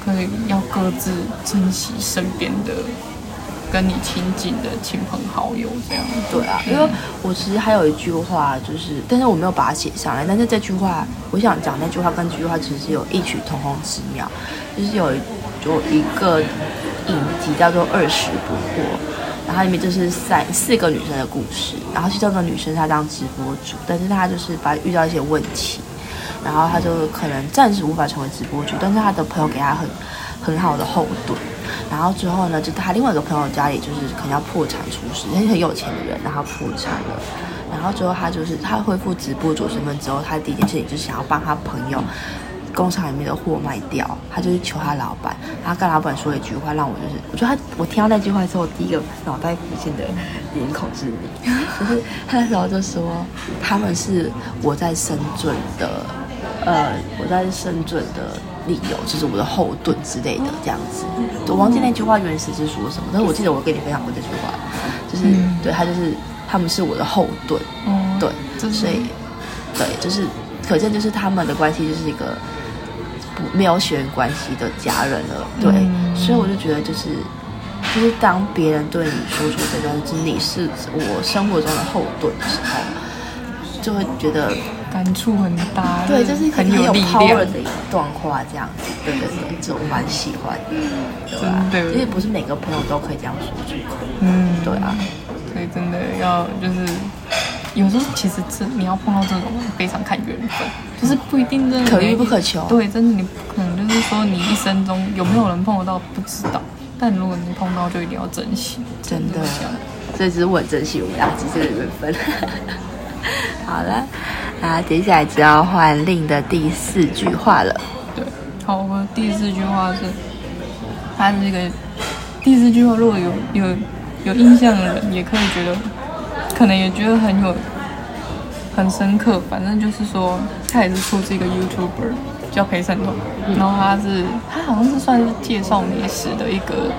可以要各自珍惜身边的跟你亲近的亲朋好友这样。对啊，因为我其实还有一句话，就是但是我没有把它写上来，但是这句话我想讲那句话跟这句话其实有异曲同工之妙，就是有。有一个影集叫做《二十不惑》，然后里面就是三四个女生的故事。然后其中一个女生她当直播主，但是她就是把遇到一些问题，然后她就可能暂时无法成为直播主，但是她的朋友给她很很好的后盾。然后之后呢，就他另外一个朋友家里就是可能要破产出事，他是很有钱的人，然后破产了。然后之后他就是他恢复直播主身份之后，他第一件事情就是想要帮他朋友。工厂里面的货卖掉，他就去求他老板，他跟老板说了一句话，让我就是，我觉得他，我听到那句话之后，第一个脑袋浮现的脸孔是你，就是他那时候就说，他们是我在深圳的，呃，我在深圳的理由，就是我的后盾之类的这样子。我忘记那句话原始是说什么，但是我记得我跟你分享过这句话，就是、嗯、对他就是他们是我的后盾，嗯，对，所以对，就是可见就是他们的关系就是一个不。没有血缘关系的家人了，对，嗯、所以我就觉得就是，就是当别人对你说出这段，就是你是我生活中的后盾的时候，就会觉得感触很大。对，就是很有 power 的一段话，这样子，对对对，这我蛮喜欢的，对吧？对，因为不是每个朋友都可以这样说出口，嗯，对啊，所以真的要就是。有时候其实这你要碰到这种非常看缘分，就是不一定真的可遇不可求。对，真的你不可能就是说你一生中有没有人碰得到不知道，但如果你碰到就一定要珍惜，真的。所以只是我很珍惜我们俩之间的缘分。好了，那接下来就要换令的第四句话了。对，好，我们第四句话是，他这个第四句话如果有有有印象的人也可以觉得。可能也觉得很有很深刻，反正就是说，他也是出自一个 YouTuber 叫陪审团，然后他是他好像是算是介绍美食的一个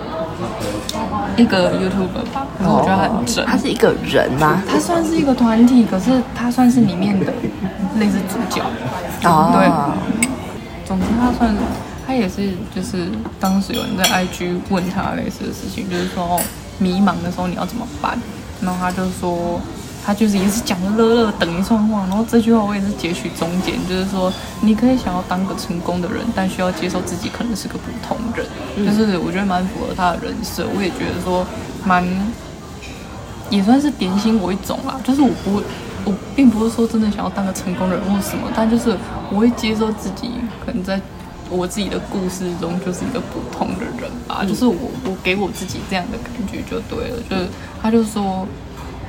一个 YouTuber 吧，可是我觉得很正。他是一个人吗？他算是一个团体，可是他算是里面的类似主角。哦，对。总之，他算他也是就是当时有人在 IG 问他类似的事情，就是说哦，迷茫的时候你要怎么办？然后他就说，他就是也是讲了乐乐等一串话，然后这句话我也是截取中间，就是说你可以想要当个成功的人，但需要接受自己可能是个普通人，嗯、就是我觉得蛮符合他的人设，我也觉得说蛮也算是点醒我一种啦，就是我不会，我并不是说真的想要当个成功人或什么，但就是我会接受自己可能在。我自己的故事中就是一个普通的人吧，嗯、就是我我给我自己这样的感觉就对了，就是他就说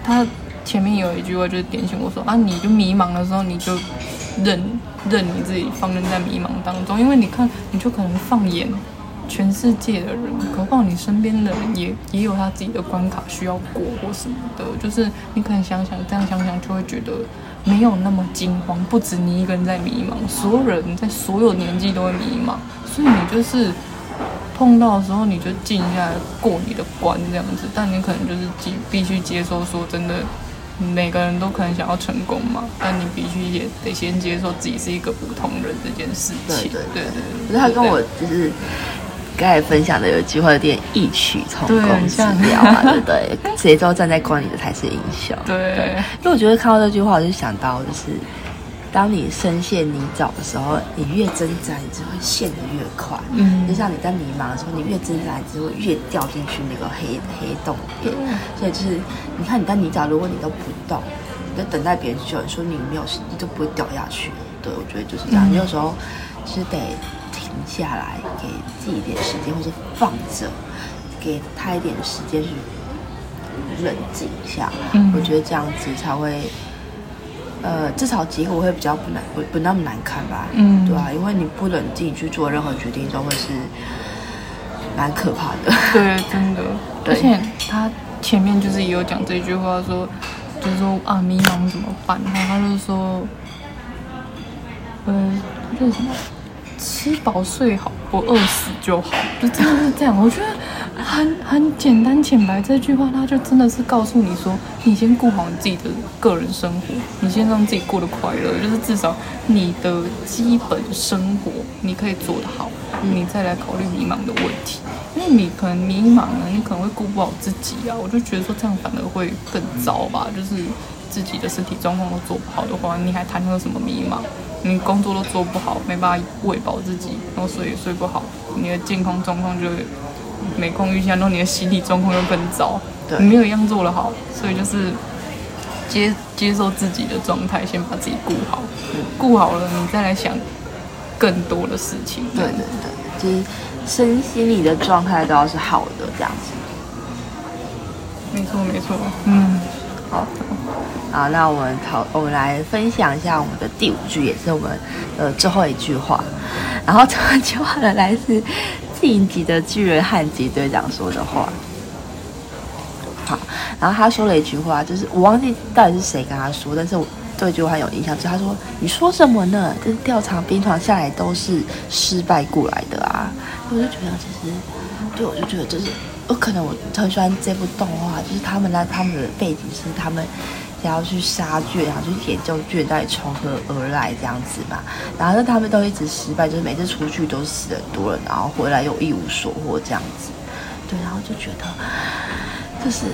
他前面有一句话就是点醒我说啊，你就迷茫的时候你就认认你自己放任在迷茫当中，因为你看你就可能放眼全世界的人，何况你身边的人也也有他自己的关卡需要过或什么的，就是你可能想想这样想想就会觉得。没有那么惊慌，不止你一个人在迷茫，所有人在所有年纪都会迷茫，所以你就是碰到的时候你就静下来过你的关这样子，但你可能就是必须接受说真的，每个人都可能想要成功嘛，但你必须也得先接受自己是一个普通人这件事情。对对对，对，可是他跟我就是。刚才分享的有一句话有点异曲同工之妙啊，对不对？谁都站在光里的才是英雄。对，对，因为我觉得看到这句话，我就想到，就是当你深陷泥沼的时候，你越挣扎，你只会陷得越快。嗯，就像你在迷茫的时候，你越挣扎，你只会越掉进去那个黑黑洞里面。所以就是，你看你在泥沼，如果你都不动，你就等待别人救，你说你没有，你就不会掉下去。对，我觉得就是这样。你有时候是得。停下来，给自己一点时间，或者放着，给他一点时间去冷静一下。嗯，我觉得这样子才会，呃，至少结果会比较不难，不不那么难看吧？嗯，对啊，因为你不冷静去做任何决定，都会是蛮可怕的。对，真的。而且他前面就是也有讲这句话说，说就是说啊，迷茫怎么办？然后他就说，呃，这是什么？吃饱睡好，不饿死就好，就真的是这样。我觉得很很简单浅白，这句话他就真的是告诉你说，你先顾好你自己的个人生活，你先让自己过得快乐，就是至少你的基本生活你可以做得好，你再来考虑迷茫的问题。因为你可能迷茫了，你可能会顾不好自己啊。我就觉得说这样反而会更糟吧，就是自己的身体状况都做不好的话，你还谈个什么迷茫？你工作都做不好，没办法喂饱自己，然后睡也睡不好，你的健康状况就每况愈下，然后你的心理状况又更糟。你没有一样做得好，所以就是接接受自己的状态，先把自己顾好，顾好了，你再来想更多的事情。对对对，就是身心理的状态都要是好的，这样子。没错没错，嗯，好。好，那我们讨，我们来分享一下我们的第五句，也是我们呃最后一句话。然后这句话呢，来自进击的巨人汉吉队长说的话。好，然后他说了一句话，就是我忘记到底是谁跟他说，但是我对这句话有印象，就是他说：“你说什么呢？就是调查兵团下来都是失败过来的啊！”我就觉得其实，对，我就觉得就是，我可能我很喜欢这部动画，就是他们那他们的背景是他们。要去杀菌，然后去研究菌到底从何而来这样子吧。然后他们都一直失败，就是每次出去都死很多了，然后回来又一无所获这样子。对，然后就觉得，就是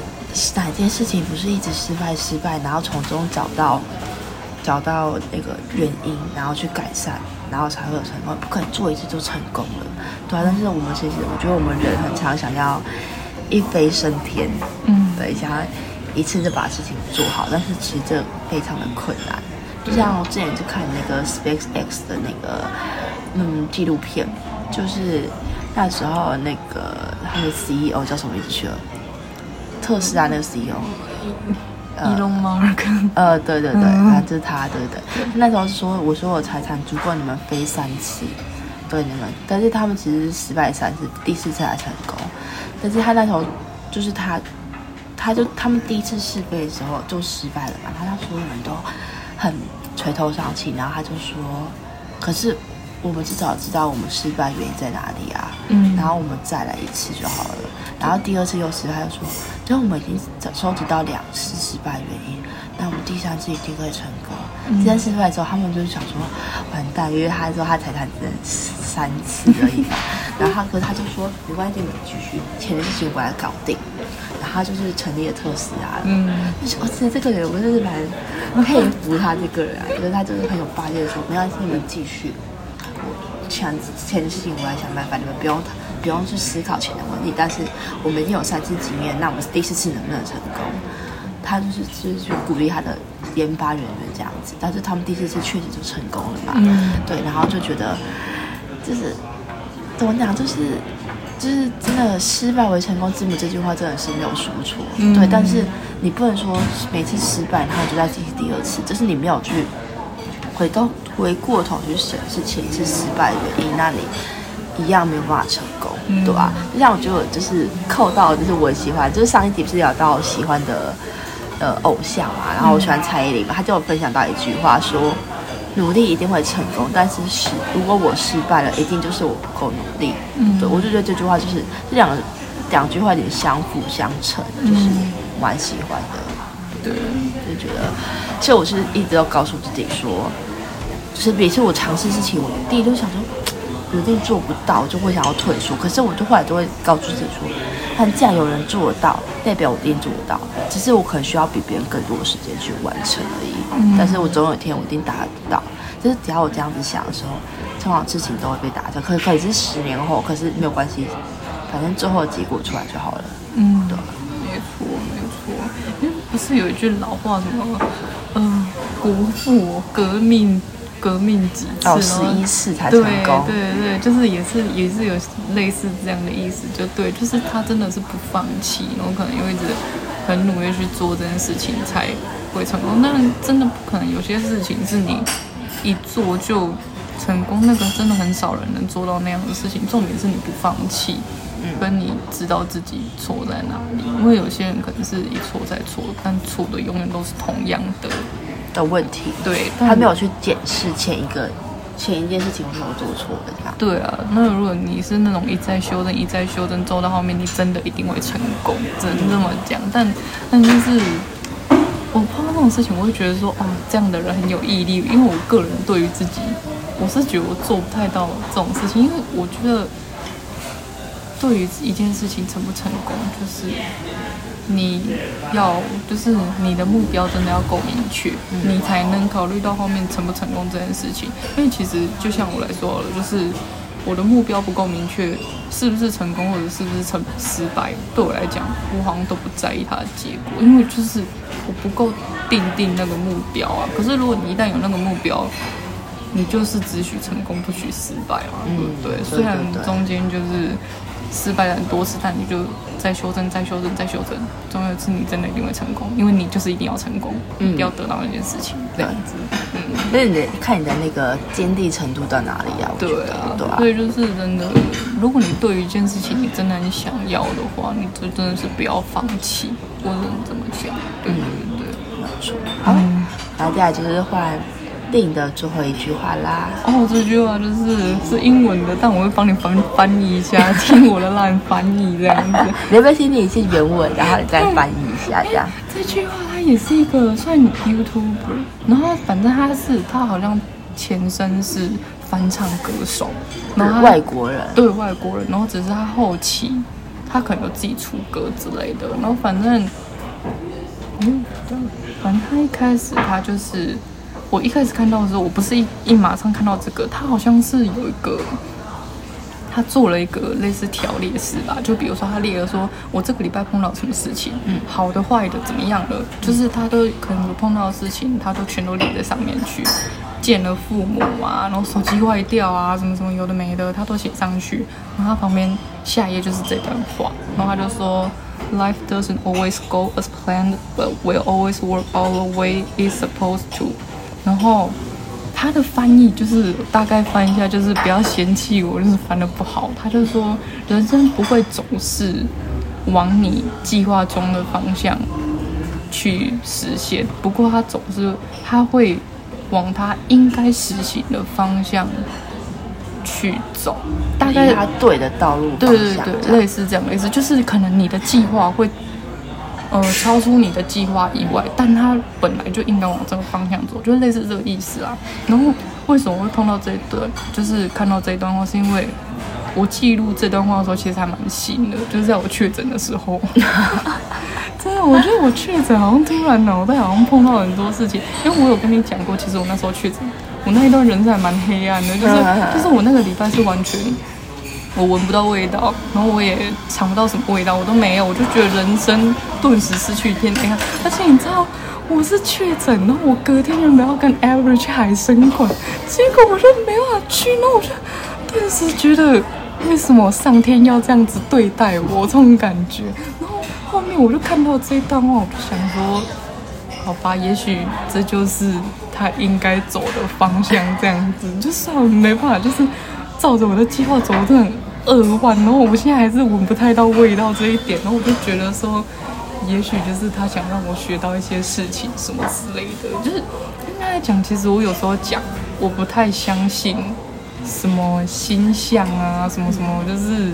哪件事情不是一直失败失败，然后从中找到找到那个原因，然后去改善，然后才会有成功。不可能做一次就成功了，对啊。但是我们其实，我觉得我们人很常想要一飞升天，嗯，对，想要。一次就把事情做好，但是其实这非常的困难。就像我之前就看那个 SpaceX 的那个嗯纪录片，就是那时候那个他的 CEO 叫什么名字去了？特斯拉那个 CEO，伊隆马斯克。呃，对对对，反正就是他，对对对。那时候是说，我说我财产足够你们飞三次，对你们，但是他们其实失败三次，第四次才成功。但是他那时候就是他。他就他们第一次试飞的时候就失败了嘛，他让所有人都很垂头丧气，然后他就说：“可是我们至少知道我们失败原因在哪里啊，嗯，然后我们再来一次就好了。”然后第二次又失败，他就说：“因为我们已经收集到两次失败原因，那我们第三次一定会成功。”第三次失败之后，他们就想说：“完蛋，因为他说他才谈只能三次而已嘛。”然后他哥他就说：“没关系，你们继续，前面事情我来搞定。”他就是成立了特斯拉，嗯，就是我其实这个人我真是蛮佩服他这个人啊，觉得他就是很有霸气的说，没关系，你们继续，我钱钱的事情我来想办法，你们不用不用去思考钱的问题，但是我们已经有三次经验，那我们第四次能不能成功？他就是就是去鼓励他的研发人员这样子，但是他们第四次确实就成功了嘛，嗯，对，然后就觉得就是怎么讲，就是。就是真的失败为成功之母这句话真的是没有说错，嗯、对。但是你不能说每次失败，然后就再进行第二次，就是你没有去回到回过头去审视前一次失败的原因，那你一样没有办法成功，嗯、对吧？就像我觉得就是扣到，就是我喜欢，就是上一集不是聊到喜欢的呃偶像嘛，然后我喜欢蔡依林嘛，他就有分享到一句话说。努力一定会成功，但是是如果我失败了，一定就是我不够努力。嗯，对，我就觉得这句话就是这两两句话有点相辅相成，就是蛮喜欢的。对，就觉得，其实我是一直都告诉自己说，就是每次我尝试事情，我第一就想说，我一定做不到，就会想要退缩。可是我就后来都会告诉自己说，但既然有人做得到，代表我一定做得到，只是我可能需要比别人更多的时间去完成而已。嗯、但是我总有一天我一定达得到。就是只要我这样子想的时候，通常事情都会被达成。可可以是十年后，可是没有关系，反正最后的结果出来就好了。嗯，对，没错没错。因为不是有一句老话什么？嗯、呃，国父革命革命几次？哦，十一次才成功。对对对，就是也是也是有类似这样的意思，就对，就是他真的是不放弃，然后可能又一直。很努力去做这件事情才会成功。但真的不可能，有些事情是你一做就成功，那个真的很少人能做到那样的事情。重点是你不放弃，跟你知道自己错在哪里。因为有些人可能是一错再错，但错的永远都是同样的的问题。对，他没有去检视前一个。前一件事情我没有做错的，这样。对啊，那如果你是那种一再修正、一再修正，做到后面，你真的一定会成功，只能这么讲。但，但就是我碰到这种事情，我会觉得说，哦，这样的人很有毅力。因为我个人对于自己，我是觉得我做不太到这种事情，因为我觉得对于一件事情成不成功，就是。你要就是你的目标真的要够明确，你才能考虑到后面成不成功这件事情。因为其实就像我来说了，就是我的目标不够明确，是不是成功或者是不是成失败，对我来讲，我好像都不在意它的结果，因为就是我不够定定那个目标啊。可是如果你一旦有那个目标，你就是只许成功不许失败嘛，对不对？虽然中间就是。失败了很多次，但你就再修正、再修正、再修正，总有一次你真的一定会成功，因为你就是一定要成功，嗯、一定要得到那件事情，这样子。嗯，那你得看你的那个坚定程度到哪里啊？对啊，对啊。所以就是真的，如果你对于一件事情你真的很想要的话，你就真的是不要放弃。我只能这么讲。对对对，没错。好，然后接下来就是换。定的最后一句话啦。哦，这句话就是是英文的，但我会帮你翻翻译一下，听我的烂翻译这样子。你要不要先念一下原文，然后你再翻译一下这样？这句话它也是一个算 YouTuber，然后反正他是他好像前身是翻唱歌手，然后外国人，对外国人，然后只是他后期他可能有自己出歌之类的，然后反正嗯，反正他一开始他就是。我一开始看到的时候，我不是一一马上看到这个，他好像是有一个，他做了一个类似条列式吧，就比如说他列了说，我这个礼拜碰到什么事情，嗯，好的坏的怎么样了，就是他都可能有碰到的事情，他都全都列在上面去，见了父母啊，然后手机坏掉啊，什么什么有的没的，他都写上去，然后他旁边下一页就是这段话，然后他就说，Life doesn't always go as planned, but will always work all the way it's supposed to. 然后他的翻译就是大概翻一下，就是不要嫌弃我，就是翻的不好。他就说，人生不会总是往你计划中的方向去实现，不过他总是他会往他应该实行的方向去走，大概他对的道路。对对对，类似这样的意思，就是可能你的计划会。呃，超出你的计划以外，但他本来就应该往这个方向走，就是类似这个意思啊。然后为什么会碰到这一段，就是看到这一段话，是因为我记录这段话的时候，其实还蛮新的，就是在我确诊的时候。真的，我觉得我确诊好像突然脑袋好像碰到很多事情，因为我有跟你讲过，其实我那时候确诊，我那一段人生还蛮黑暗的，就是就是我那个礼拜是完全。我闻不到味道，然后我也尝不到什么味道，我都没有，我就觉得人生顿时失去一片黑暗。而且你知道我是确诊，然后我隔天原本要跟 Ever 去海生馆，结果我就没办法去，然后我就顿时觉得为什么上天要这样子对待我这种感觉。然后后面我就看到这一段话，我就想说，好吧，也许这就是他应该走的方向，这样子就算了，没办法，就是。照着我的计划走，我真的很扼腕。然后我现在还是闻不太到味道这一点，然后我就觉得说，也许就是他想让我学到一些事情什么之类的。就是应该来讲，其实我有时候讲，我不太相信什么星象啊，什么什么，就是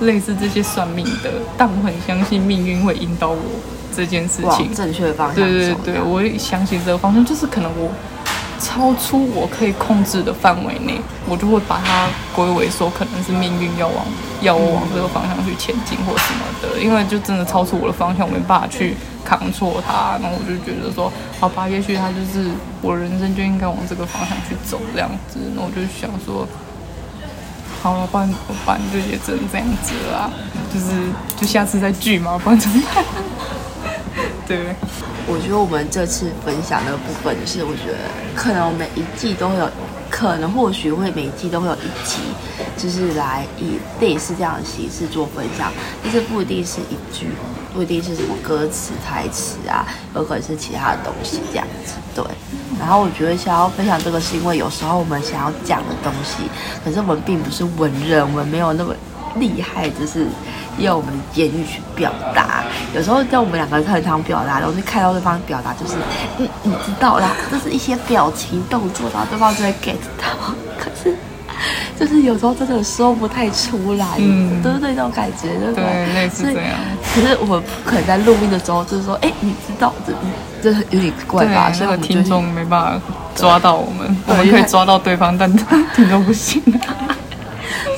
类似这些算命的。但我很相信命运会引导我这件事情，正确的方向。对对对，我也相信这个方向，就是可能我。超出我可以控制的范围内，我就会把它归为说可能是命运要往要我往这个方向去前进或什么的，因为就真的超出我的方向，我没办法去扛错它，然后我就觉得说，好吧，也许它就是我人生就应该往这个方向去走这样子，那我就想说，好了，不然怎么办？就也只能这样子啦，就是就下次再聚嘛，不然怎么办？对。我觉得我们这次分享的部分就是，我觉得可能每一季都会有，可能或许会每一季都会有一集就是来以类似这样的形式做分享，但是不一定是一句，不一定是什么歌词台词啊，有可能是其他的东西这样子。对，然后我觉得想要分享这个，是因为有时候我们想要讲的东西，可是我们并不是文人，我们没有那么厉害，就是用我们的言语去表达。有时候在我们两个人很常表达然后就看到对方表达，就是你你知道啦，就是一些表情动作，然后对方就会 get 到，可是。就是有时候真的说不太出来，嗯，对不对？那种感觉，对不对？对，类似这样。可是我们不可能在录音的时候，就是说，哎，你知道这，这有点怪吧？所以我们听众没办法抓到我们，我们可以抓到对方，但听众不行。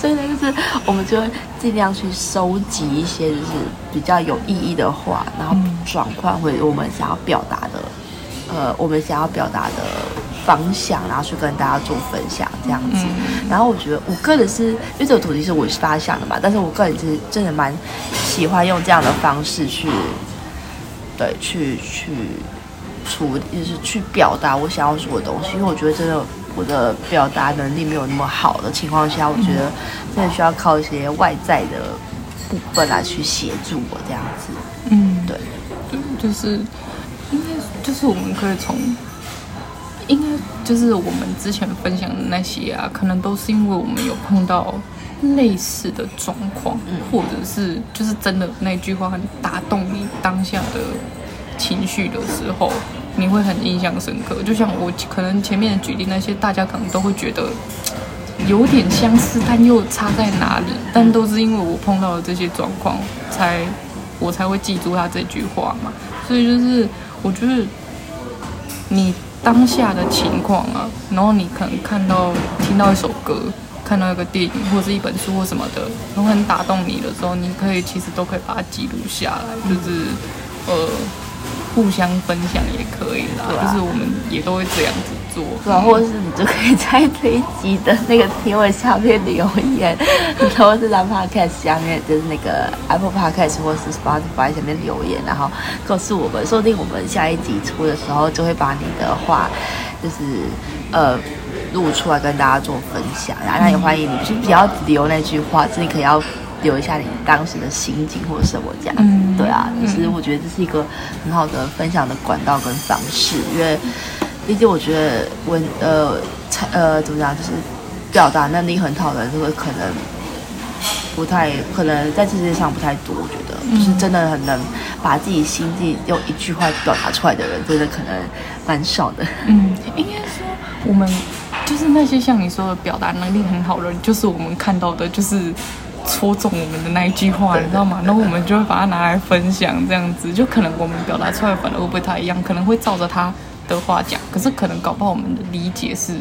所以呢，就是我们就会尽量去收集一些就是比较有意义的话，然后转换回我们想要表达的，呃，我们想要表达的。方向，然后去跟大家做分享这样子。嗯、然后我觉得，我个人是因为这个主题是我是发想的嘛，但是我个人是真的蛮喜欢用这样的方式去，对，去去处，就是去表达我想要说的东西。因为我觉得，真的我的表达能力没有那么好的情况下，我觉得真的需要靠一些外在的部分来去协助我这样子。嗯，对，就是应该就是我们可以从。应该就是我们之前分享的那些啊，可能都是因为我们有碰到类似的状况，或者是就是真的那句话很打动你当下的情绪的时候，你会很印象深刻。就像我可能前面举例那些，大家可能都会觉得有点相似，但又差在哪里？但都是因为我碰到了这些状况，才我才会记住他这句话嘛。所以就是我觉得你。当下的情况啊，然后你可能看到、听到一首歌，看到一个电影或者是一本书或什么的，然后很打动你的时候，你可以其实都可以把它记录下来，就是呃。互相分享也可以啦，啊、就是我们也都会这样子做，对、啊，或者是你就可以在这一集的那个评论下面留言，然后是在 Podcast 下面，就是那个 Apple Podcast 或是 Spotify 下面留言，然后告诉我们，说不定我们下一集出的时候就会把你的话，就是呃录出来跟大家做分享，然后那也欢迎你，就不要留那句话，是你可以要。留一下你当时的心情或者什么这样，嗯、对啊，其实我觉得这是一个很好的分享的管道跟方式，因为毕竟我觉得文呃呃怎么讲，就是表达能力很好的人，这个可能不太可能在世界上不太多。我觉得，嗯、就是真的很能把自己心境用一句话表达出来的人，真的可能蛮少的。嗯，应该说我们就是那些像你说的表达能力很好的人，就是我们看到的，就是。戳中我们的那一句话，你知道吗？然后我们就会把它拿来分享，这样子就可能我们表达出来反而会不会太一样，可能会照着他的话讲，可是可能搞不好我们的理解是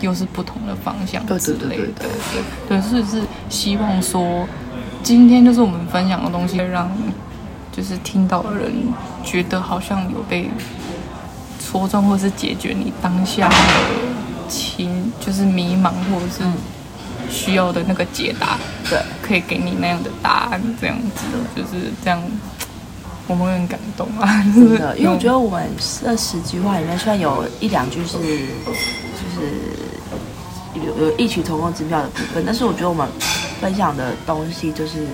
又是不同的方向之类的。对对对对对，所以是希望说今天就是我们分享的东西，让就是听到的人觉得好像有被戳中，或是解决你当下的情，就是迷茫或者是。需要的那个解答，对，可以给你那样的答案，这样子的，就是这样，我们会很感动啊，真的，因为我觉得我们这十句话里面，虽然有一两句是，就是有有异曲同工之妙的部分，但是我觉得我们分享的东西就是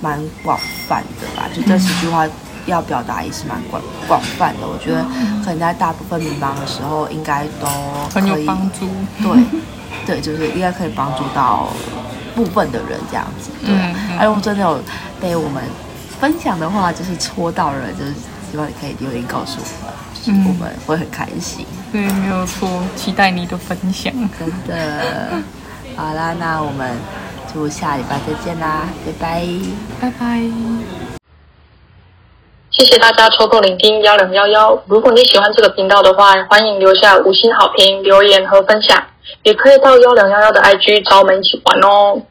蛮广泛的吧，就这十句话要表达也是蛮广广泛的，我觉得可能在大部分迷茫的时候，应该都很有帮助，对。对，就是应该可以帮助到部分的人这样子。对，哎、嗯，如、嗯、果真的有被我们分享的话，就是戳到人，就是希望你可以留言告诉我们，就是我们会很开心。对，没有错，期待你的分享。真的，好啦，那我们就下礼拜再见啦，拜拜，拜拜。谢谢大家抽空聆听幺零幺幺。如果你喜欢这个频道的话，欢迎留下五星好评、留言和分享。也可以到幺两幺幺的 IG 找我们一起玩哦。